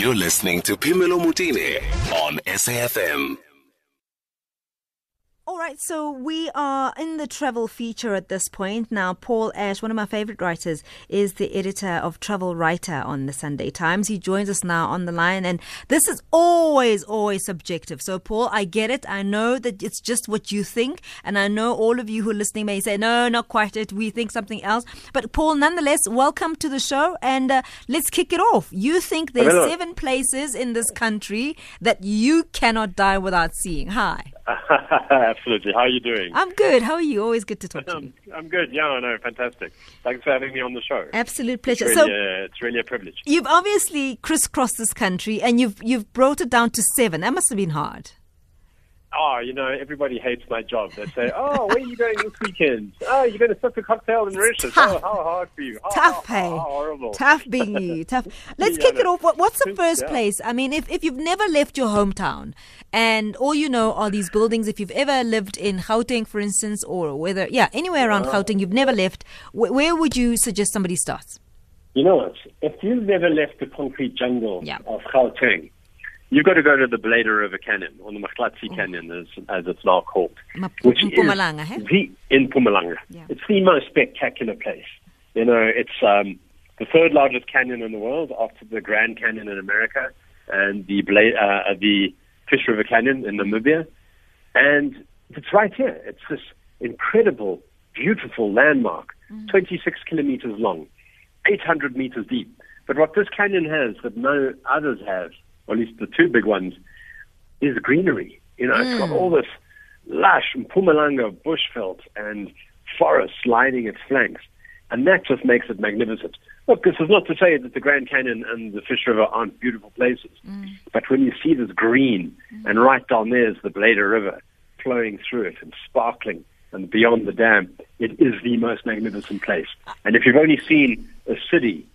You're listening to Pimelo Mutine on SAFM. Right, so we are in the travel feature at this point. Now, Paul Ash, one of my favorite writers, is the editor of Travel Writer on the Sunday Times. He joins us now on the line, and this is always, always subjective. So, Paul, I get it. I know that it's just what you think, and I know all of you who are listening may say, no, not quite it. We think something else. But, Paul, nonetheless, welcome to the show, and uh, let's kick it off. You think there's seven places in this country that you cannot die without seeing. Hi. Absolutely. How are you doing? I'm good. How are you? Always good to talk to you. I'm, good. Yeah, I know. Fantastic. Thanks for having me on the show. Absolute It's pleasure. really, So uh, it's really a privilege. you've obviously crisscrossed this country, and you've you've brought it down to seven. That must have been hard. Oh, you know, everybody hates my job. They say, "Oh, where are you going this weekend? Ah, oh, you're going to sip a cocktail in Mauritius. Oh, tough. Oh, how hard for you? Oh, Tough, how, hey. how horrible. Tough being you. Tough. Let's Yeah, kick no. it off. What, what's the first Yeah. place? I mean, if, if you've never left your hometown and all you know are these buildings, if you've ever lived in Gauteng, for instance, or whether, yeah, anywhere around uh-huh. Gauteng, you've never left, wh- where would you suggest somebody starts? You know what? If you've never left the concrete jungle Yeah. of Gauteng, you've got to go to the Blyde River Canyon, or the Motlatse Canyon, as, as it's now called, Ma- which in is hey? the in Mpumalanga. Yeah. It's the most spectacular place. You know, it's um, the third largest canyon in the world after the Grand Canyon in America and the Bla- uh, the Fish River Canyon in Namibia, and it's right here. It's this incredible, beautiful landmark, 26 kilometers long. 800 meters deep. But what this canyon has that no others have, or at least the two big ones, is greenery. You know, it's got mm. all this lush Mpumalanga bushveld and forests lining its flanks. And that just makes it magnificent. Look, this is not to say that the Grand Canyon and the Fish River aren't beautiful places. Mm. But when you see this green, mm. and right down there is the Blyde River flowing through it and sparkling, and beyond the dam, it is the most magnificent place. And if you've only seen a city,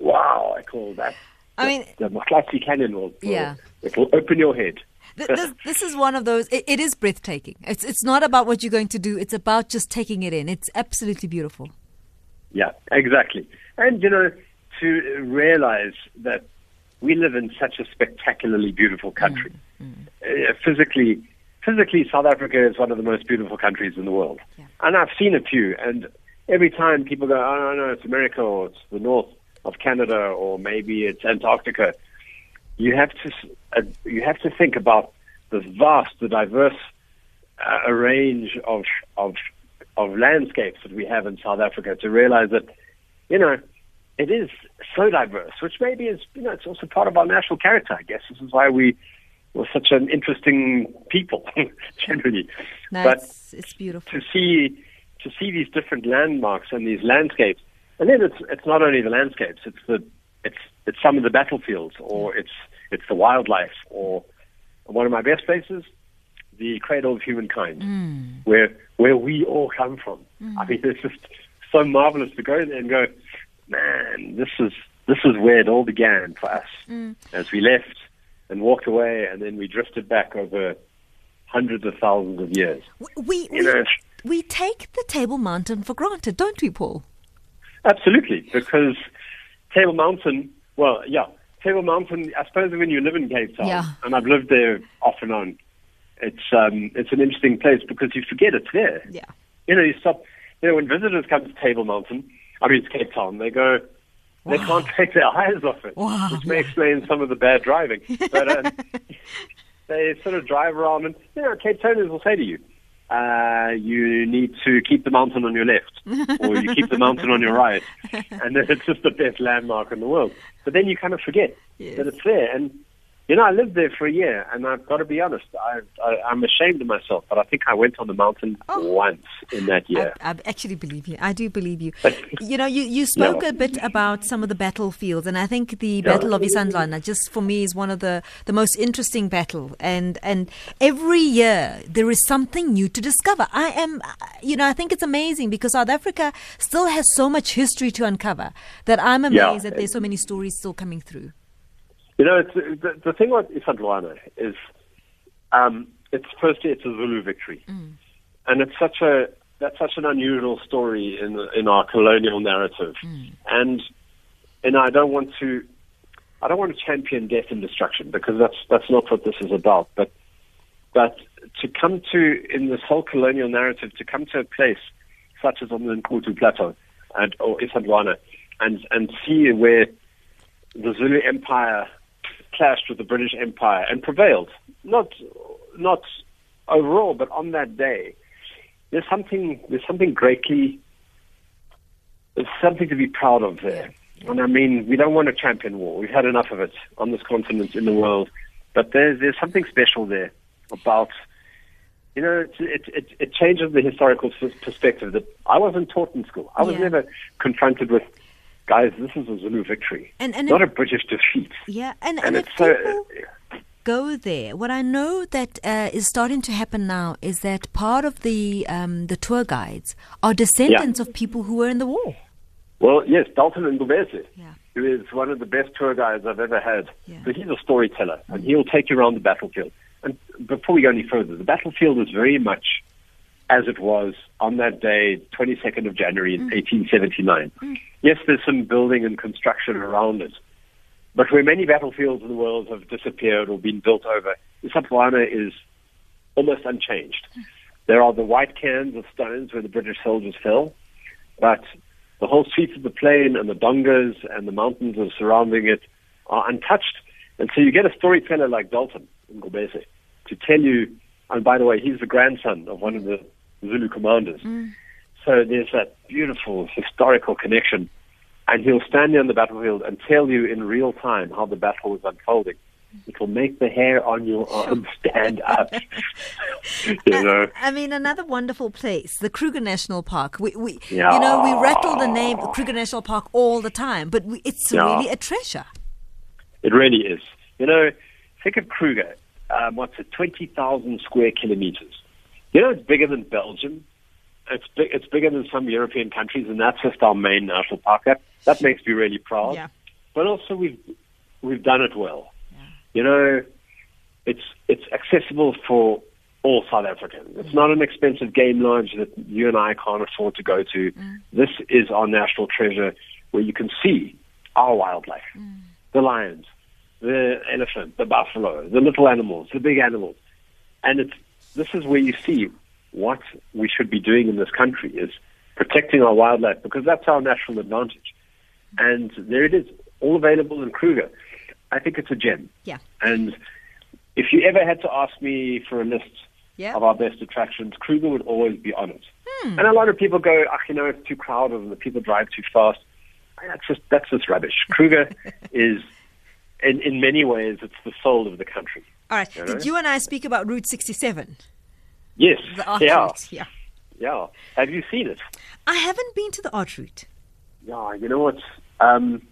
wow, I call that. I mean- the Motlatse Canyon will, will Yeah. it will open your head. This, this is one of those, it, it is breathtaking. It's, it's not about what you're going to do, it's about just taking it in. It's absolutely beautiful. Yeah, exactly. And, you know, to realize that we live in such a spectacularly beautiful country. Uh, physically, physically, South Africa is one of the most beautiful countries in the world. Yeah. And I've seen a few, and every time people go, oh, no, no, it's America or it's the north of Canada or maybe it's Antarctica, you have to, uh, you have to think about the vast, the diverse uh, range of of of landscapes that we have in South Africa to realize that you know it is so diverse, which maybe is you know it's also part of our national character. I guess this is why we were such an interesting people generally. No, but it's, it's beautiful. to see to see these different landmarks and these landscapes, and then it's it's not only the landscapes; it's the it's it's some of the battlefields, or it's it's the wildlife, or one of my best places, the cradle of humankind, mm. where where we all come from. Mm. I mean, it's just so marvelous to go there and go, man, this is this is where it all began for us mm. as we left and walked away, and then we drifted back over hundreds of thousands of years. We, we, You know, we take the Table Mountain for granted, don't we, Paul? Absolutely, because Table Mountain, well, yeah, Table Mountain, I suppose when you live in Cape Town, Yeah. and I've lived there off and on, it's um, it's an interesting place because you forget it's there. Yeah. You know, you stop, you know, when visitors come to Table Mountain, I mean, it's Cape Town, they go, they can't take their eyes off it, Wow, which may explain some of the bad driving. But um, they sort of drive around, and, you know, Cape Towners will say to you, uh, you need to keep the mountain on your left, or you keep the mountain on your right, and then it's just the best landmark in the world. But then you kind of forget Yes. that it's there. And you know, I lived there for a year, and I've got to be honest, I, I, I'm ashamed of myself, but I think I went on the mountain Oh. once in that year. I, I actually believe you. I do believe you. you know, you, you spoke a bit about some of the battlefields, and I think the Battle of Isandlwana, just for me, is one of the, the most interesting battle. And and every year there is something new to discover. I am, you know, I think it's amazing because South Africa still has so much history to uncover that I'm amazed Yeah. that there's so many stories still coming through. You know, it's, the, the thing about Isandlwana is, um, it's firstly it's a Zulu victory, and it's such a that's such an unusual story in in our colonial narrative, and and I don't want to I don't want to champion death and destruction because that's that's not what this is about. But but to come to in this whole colonial narrative, to come to a place such as on the Nqutu Plateau and or Isandlwana, and and see where the Zulu Empire clashed with the British Empire and prevailed, not not overall, but on that day, there's something there's something greatly there's something to be proud of there. And I mean, we don't want a champion war. We've had enough of it on this continent, in the world. But there's there's something special there about, you know, it it it, it changes the historical perspective that I wasn't taught in school. I was Yeah. never confronted with, guys, this is a Zulu victory, And- and not it- a British defeat. Yeah, and, And and, it's if so. people go there, what I know that uh, is starting to happen now is that part of the um, the tour guides are descendants of people who were in the war. Well, yes, Dalton and Ngobese, Yeah. who is one of the best tour guides I've ever had. Yeah. So he's a storyteller, and he'll take you around the battlefield. And before we go any further, the battlefield is very much as it was on that day, 22nd of January in 1879. Yes, there's some building and construction around it, but where many battlefields in the world have disappeared or been built over, the Isandlwana is almost unchanged. There are the white cairns of stones where the British soldiers fell, but the whole sweep of the plain and the dongas and the mountains that are surrounding it are untouched. And so you get a storyteller like Dalton in Ngobese to tell you, and by the way, he's the grandson of one of the Zulu commanders. Mm. So there's that beautiful historical connection. And he'll stand there on the battlefield and tell you in real time how the battle was unfolding. It will make the hair on your arm stand up. you know? I mean, another wonderful place, the Kruger National Park. We, we Yeah. you know, we rattle the name Kruger National Park all the time, but we, it's Yeah. really a treasure. It really is. You know, think of Kruger. Um, what's it? Twenty thousand square kilometers. You know, it's bigger than Belgium. It's big. It's bigger than some European countries, and that's just our main national park. That that makes me really proud. Yeah. But also, we've we've done it well. You know, it's it's accessible for all South Africans. It's not an expensive game lodge that you and I can't afford to go to. Mm. This is our national treasure where you can see our wildlife, mm. the lions, the elephant, the buffalo, the little animals, the big animals. And it's this is where you see what we should be doing in this country is protecting our wildlife because that's our national advantage. And there it is, all available in Kruger. I think it's a gem. Yeah. And if you ever had to ask me for a list Yeah. of our best attractions, Kruger would always be on it. And a lot of people go, "Ah, you know, it's too crowded and the people drive too fast." That's just that's just rubbish. Kruger is, in in many ways, it's the soul of the country. All right. You know? Did you and I speak about Route 67? Yes, The art yeah, route. Yeah. yeah. Have you seen it? I haven't been to the art route. Yeah, you know what? Um,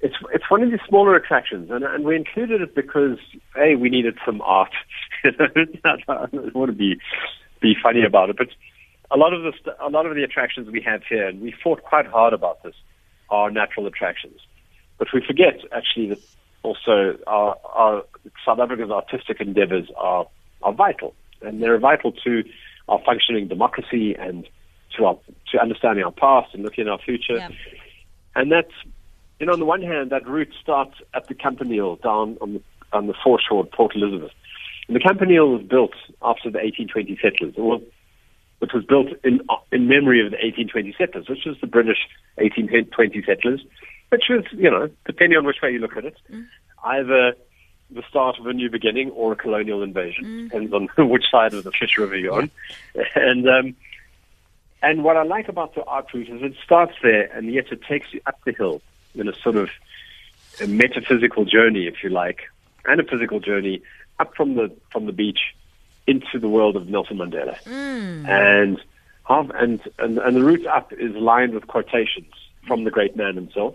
it's it's one of the smaller attractions, and and we included it because a we needed some art. I want to be be funny about it, but a lot of the st- a lot of the attractions we have here, and we fought quite hard about this, are natural attractions. But we forget actually that also our, our South Africa's artistic endeavors are are vital, and they're vital to our functioning democracy and to our to understanding our past and looking at our future. Yeah. And that's, you know, on the one hand, that route starts at the Campanile down on the, on the foreshore of Port Elizabeth. And the Campanile was built after the 1820 settlers, or which was built in, in memory of the 1820 settlers, which was the British 1820 settlers, which was, you know, depending on which way you look at it, mm. either the start of a new beginning or a colonial invasion, depends on which side of the Fish River you're on. And, um, and what I like about the art route is it starts there, and yet it takes you up the hill in a sort of a metaphysical journey, if you like, and a physical journey up from the from the beach into the world of Nelson Mandela. And, half, and and and the route up is lined with quotations from the great man himself.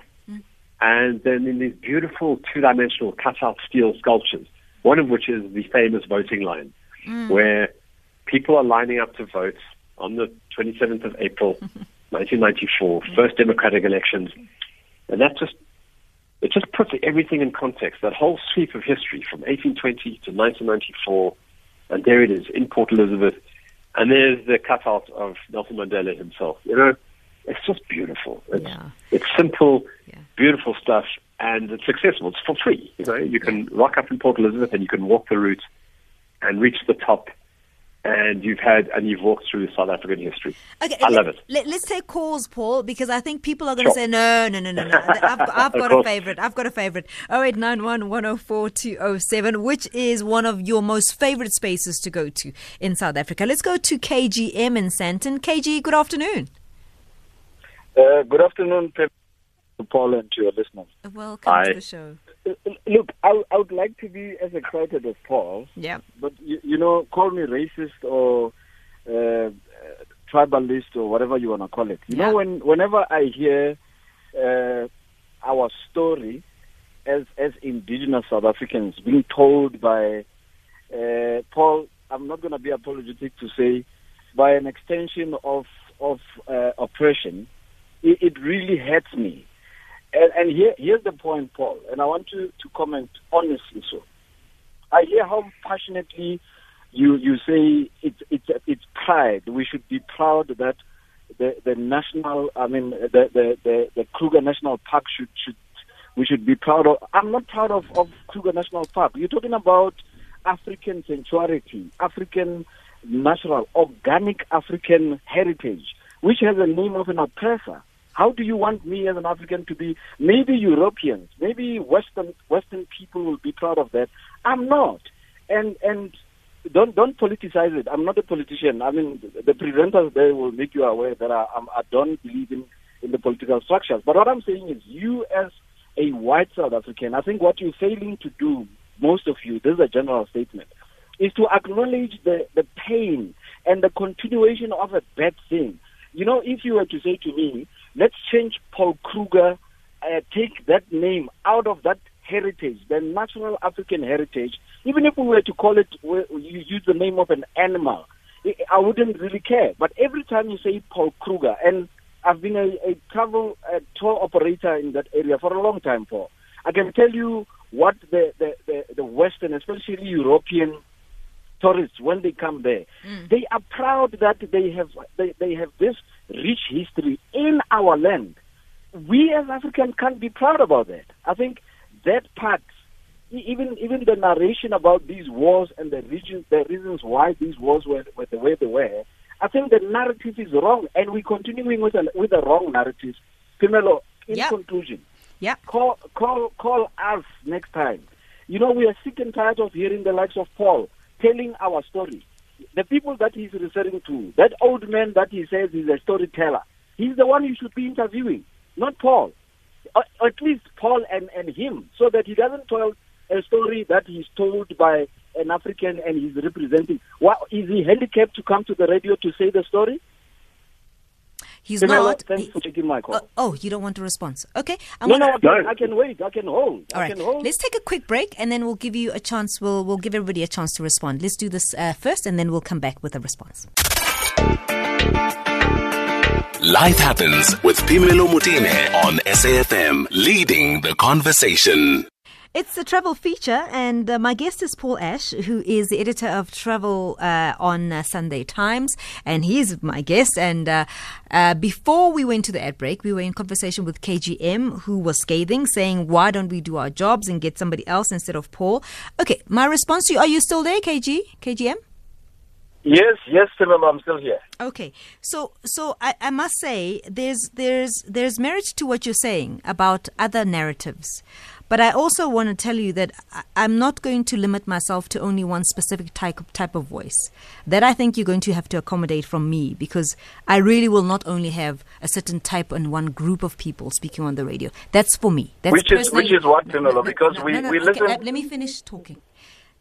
And then in these beautiful two-dimensional cut-out steel sculptures, one of which is the famous voting line, mm. where people are lining up to vote on the 27th of April, 1994, first democratic elections. And that just, it just puts everything in context. That whole sweep of history from 1820 to 1994, and there it is in Port Elizabeth. And there's the cutout of Nelson Mandela himself. You know, it's just beautiful. It's, Yeah. it's simple, Yeah. Beautiful stuff. and it's accessible. It's for free. You know, you can rock up in Port Elizabeth and you can walk the route and reach the top and you've had and you've walked through South African history. Okay, I love it. Let, us take calls, Paul, because I think people are going to Sure. say no, no, no, no, no. I've, I've got a favorite. I've got a favorite. Oh eight nine one one zero four two zero seven, which is one of your most favorite spaces to go to in South Africa. Let's go to KGM in Sandton. KG, good afternoon. Uh, good afternoon, Pep, to Paul, and to your listeners. Welcome Hi. to the show. Look, I, I would like to be as excited as Paul, Yeah. but you, you know, call me racist or uh, uh, tribalist or whatever you want to call it. You Yeah. know, when whenever I hear uh, our story as as indigenous South Africans being told by uh, Paul, I'm not going to be apologetic to say, by an extension of of uh, oppression, it, it really hurts me. And, and here, here's the point, Paul, and I want to, to comment honestly. So, I hear how passionately you you say it's it's it's pride. We should be proud that the the national, I mean, the the the, the Kruger National Park should should we should be proud of. I'm not proud of of Kruger National Park. You're talking about African sanctuarity, African natural, organic African heritage, which has a name of an oppressor. How do you want me as an African to be? Maybe Europeans, maybe Western Western people will be proud of that. I'm not, and and don't don't politicize it. I'm not a politician. I mean, the presenters there will make you aware that I, I don't believe in in the political structures. But what I'm saying is, you as a white South African, I think what you're failing to do, most of you, this is a general statement, is to acknowledge the, the pain and the continuation of a bad thing. You know, if you were to say to me, let's change Paul Kruger, uh, take that name out of that heritage, the natural African heritage, even if we were to call it, you use the name of an animal, I- wouldn't really care. But every time you say Paul Kruger, and I've been a, a travel uh, tour operator in that area for a long time, Paul, I can tell you what the, the, the, the Western, especially European tourists when they come there they are proud that they have they, they have this rich history in our land we as africans can't be proud about that i think that part even even the narration about these wars and the regions the reasons why these wars were, were the way they were i think the narrative is wrong and we're continuing with a, with the wrong narrative Pimelo, in Yeah. conclusion Yeah. call call call us next time. You know, we are sick and tired of hearing the likes of Paul telling our story. The people that he's referring to, that old man that he says is a storyteller, he's the one you should be interviewing, not Paul. At least Paul and, and him, so that he doesn't tell a story that he's told by an African and he's representing. What, is he handicapped to come to the radio to say the story? He's Pimelo, not. Thanks he- for taking my call. oh, oh, you don't want a response. Okay. I'm no, gonna, no, I can, I can wait. I can hold. All I right, can hold. let's take a quick break and then we'll give you a chance. We'll we'll give everybody a chance to respond. Let's do this uh, first, and then we'll come back with a response. Life happens with Pimelo Mutine on SAFM, leading the conversation. It's the travel feature, and uh, my guest is Paul Ash, who is the editor of travel uh, on uh, Sunday Times, and he's my guest. And uh, uh, before we went to the ad break, we were in conversation with KGM, who was scathing, saying, "Why don't we do our jobs and get somebody else instead of Paul?" Okay, my response to you: Are you still there, KG? KGM? Yes, yes, Timothy, I'm still here. Okay, so so I, I must say there's there's there's merit to what you're saying about other narratives, but I also want to tell you that I'm not going to limit myself to only one specific type type of voice. That I think you're going to have to accommodate from me because I really will not only have a certain type and one group of people speaking on the radio. That's for me. That's Which is- which is what, Pamela, because we- we okay, listen- let me finish talking.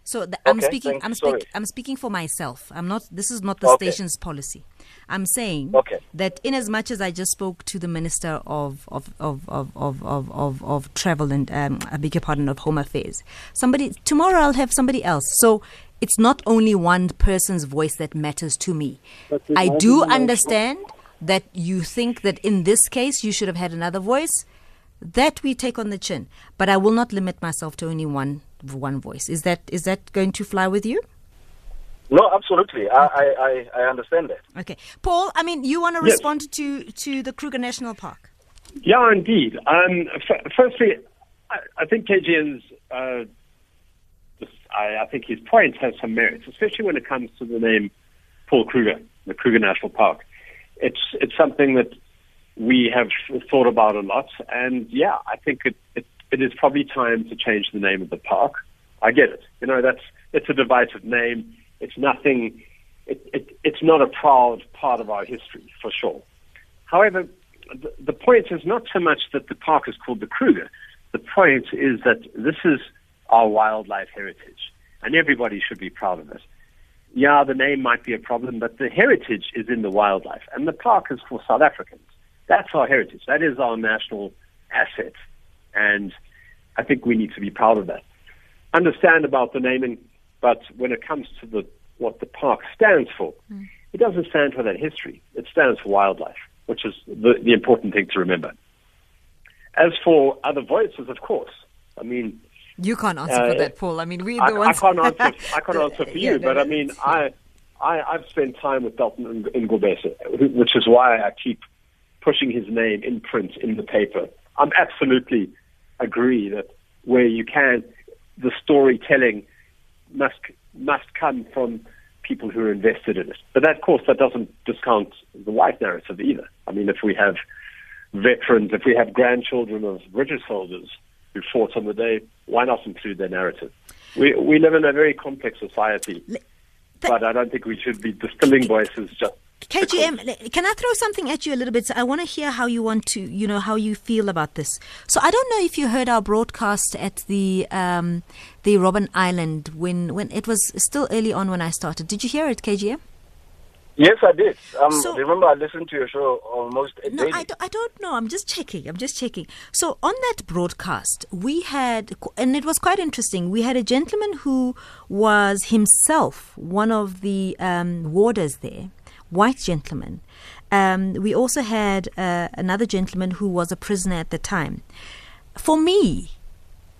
So the, I'm speaking. thanks, I'm speaking. I'm speaking for myself. I'm not. This is not the Okay. station's policy. I'm saying Okay. that in as much as I just spoke to the minister of of of of of of, of, of travel and um, I beg your pardon of home affairs. Somebody tomorrow I'll have somebody else. So it's not only one person's voice that matters to me. I do understand that you think that in this case you should have had another voice. That we take on the chin, but I will not limit myself to only one one voice. Is that is that going to fly with you? No, absolutely. I, I, I, I understand that. Okay, Paul. I mean, you want to Yes. respond to to the Kruger National Park? Yeah, indeed. Um, f- firstly, I, I think KGM's, uh, I, I think his point has some merits, especially when it comes to the name Paul Kruger, the Kruger National Park. It's it's something that we have thought about a lot, and yeah, I think it, it it is probably time to change the name of the park. I get it. You know, that's it's a divisive name. It's nothing. It, it, it's not a proud part of our history for sure. However, the, the point is not so much that the park is called the Kruger. The point is that this is our wildlife heritage, and everybody should be proud of it. Yeah, the name might be a problem, but the heritage is in the wildlife, and the park is for South Africans. That's our heritage. That is our national asset, and I think we need to be proud of that. Understand about the naming, but when it comes to the what the park stands for, mm. it doesn't stand for that history. It stands for wildlife, which is the, the important thing to remember. As for other voices, of course, I mean, you can't answer uh, for that, Paul. I mean, we the I, ones. I can't answer. I can't answer for you, yeah, no, but I mean, I, I, I've spent time with Dalton Ngobese, which is why I keep pushing his name in print in the paper. I'm absolutely agree that where you can, the storytelling must must come from people who are invested in it. But that, of course, that doesn't discount the white narrative either. I mean, if we have veterans, if we have grandchildren of British soldiers who fought on the day, why not include their narrative? We we live in a very complex society, but I don't think we should be distilling voices just KGM, can I throw something at you a little bit? I want to hear how you want to, you know, how you feel about this. So I don't know if you heard our broadcast at the um, the Robben Island when when it was still early on when I started. Did you hear it, KGM? Yes, I did. Um, so, remember, I listened to your show almost no, daily. I, do, I don't know. I'm just checking. I'm just checking. So on that broadcast, we had, and it was quite interesting. We had a gentleman who was himself one of the um, warders there white gentleman. Um, we also had uh, another gentleman who was a prisoner at the time. For me,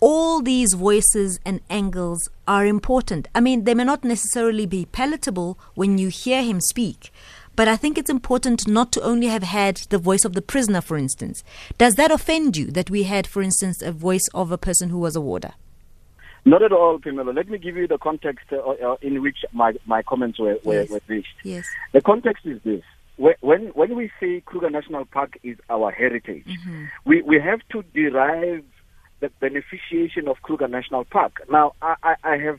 all these voices and angles are important. I mean, they may not necessarily be palatable when you hear him speak, but I think it's important not to only have had the voice of the prisoner, for instance. Does that offend you that we had, for instance, a voice of a person who was a warder? Not at all, Pamela. Let me give you the context uh, uh, in which my, my comments were, were, yes. were reached. Yes. The context is this. When, when we say Kruger National Park is our heritage, mm-hmm. we, we have to derive the beneficiation of Kruger National Park. Now, I, I, I have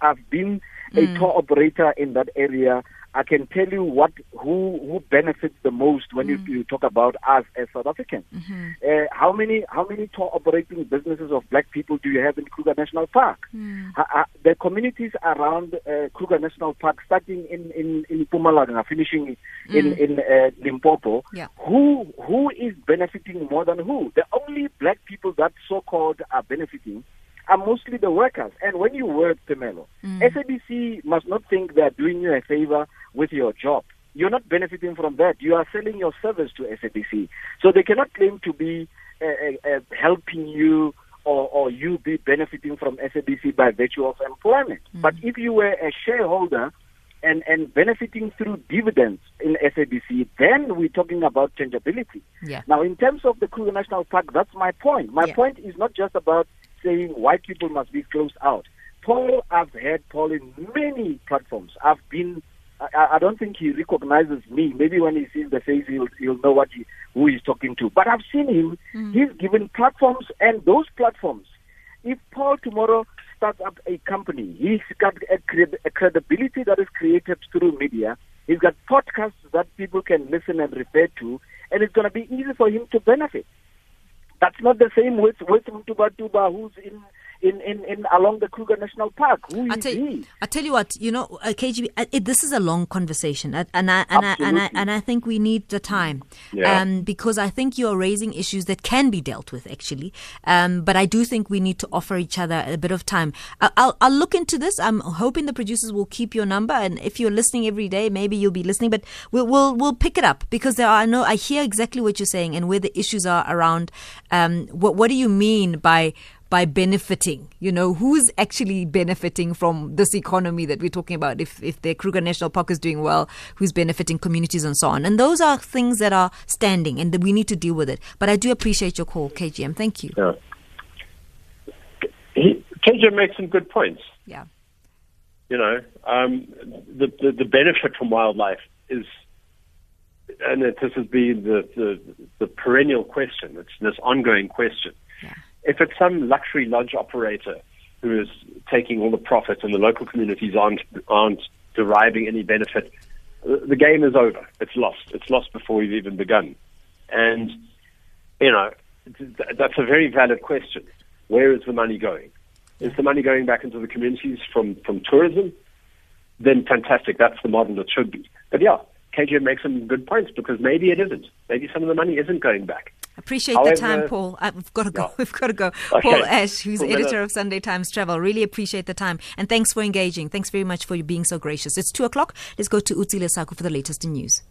I've been a mm. tour operator in that area I can tell you what who who benefits the most when mm. you, you talk about us as South Africans. Mm-hmm. Uh, how many how many tour operating businesses of black people do you have in Kruger National Park? Mm. Uh, the communities around uh, Kruger National Park, starting in in in Mpumalanga, finishing mm. in in uh, Limpopo. Yeah. Who who is benefiting more than who? The only black people that so called are benefiting are mostly the workers. And when you work, Pamelo, mm. SABC must not think they're doing you a favor with your job. You're not benefiting from that. You are selling your service to SABC. So they cannot claim to be uh, uh, uh, helping you or, or, you be benefiting from SABC by virtue of employment. Mm. But if you were a shareholder and, and benefiting through dividends in SABC, then we're talking about changeability. Yeah. Now, in terms of the Kruger National Park, that's my point. My yeah. point is not just about saying white people must be closed out. Paul, I've heard Paul in many platforms. I've been, I, I don't think he recognizes me. Maybe when he sees the face, he'll, he'll know what he, who he's talking to. But I've seen him. Mm. He's given platforms, and those platforms, if Paul tomorrow starts up a company, he's got a, a credibility that is created through media. He's got podcasts that people can listen and refer to, and it's going to be easy for him to benefit. That's not the same with with Mtuba Tuba, who's in in, in, in along the Kruger National Park. Who I tell, he? I tell you what, you know, uh, KGB, uh, it, this is a long conversation, uh, and I and I, and I and I think we need the time, yeah. um, because I think you are raising issues that can be dealt with actually, um, but I do think we need to offer each other a bit of time. I, I'll I'll look into this. I'm hoping the producers will keep your number, and if you're listening every day, maybe you'll be listening. But we'll we'll, we'll pick it up because there are I know I hear exactly what you're saying and where the issues are around. Um, what what do you mean by by benefiting? You know, who's actually benefiting from this economy that we're talking about? If if the Kruger National Park is doing well, who's benefiting communities and so on? And those are things that are standing, and we need to deal with it. But I do appreciate your call, KGM. Thank you. Yeah. he, KJ makes some good points. Yeah. You know, um, the, the the benefit from wildlife is, and it, this has been the, the the perennial question. It's this ongoing question. If it's some luxury lodge operator who is taking all the profit and the local communities aren't aren't deriving any benefit, the game is over. It's lost. It's lost before we've even begun. And you know, that's a very valid question. Where is the money going? Is the money going back into the communities from, from tourism? Then fantastic. That's the model it should be. But yeah, KJ makes some good points because maybe it isn't. Maybe some of the money isn't going back. Appreciate However- the time, Paul. Uh, we've got to go. We've got to go. Okay. Paul Ash, who's editor of Sunday Times Travel. Really appreciate the time. And thanks for engaging. Thanks very much for you being so gracious. It's two o'clock. Let's go to Utsile Saku for the latest in news.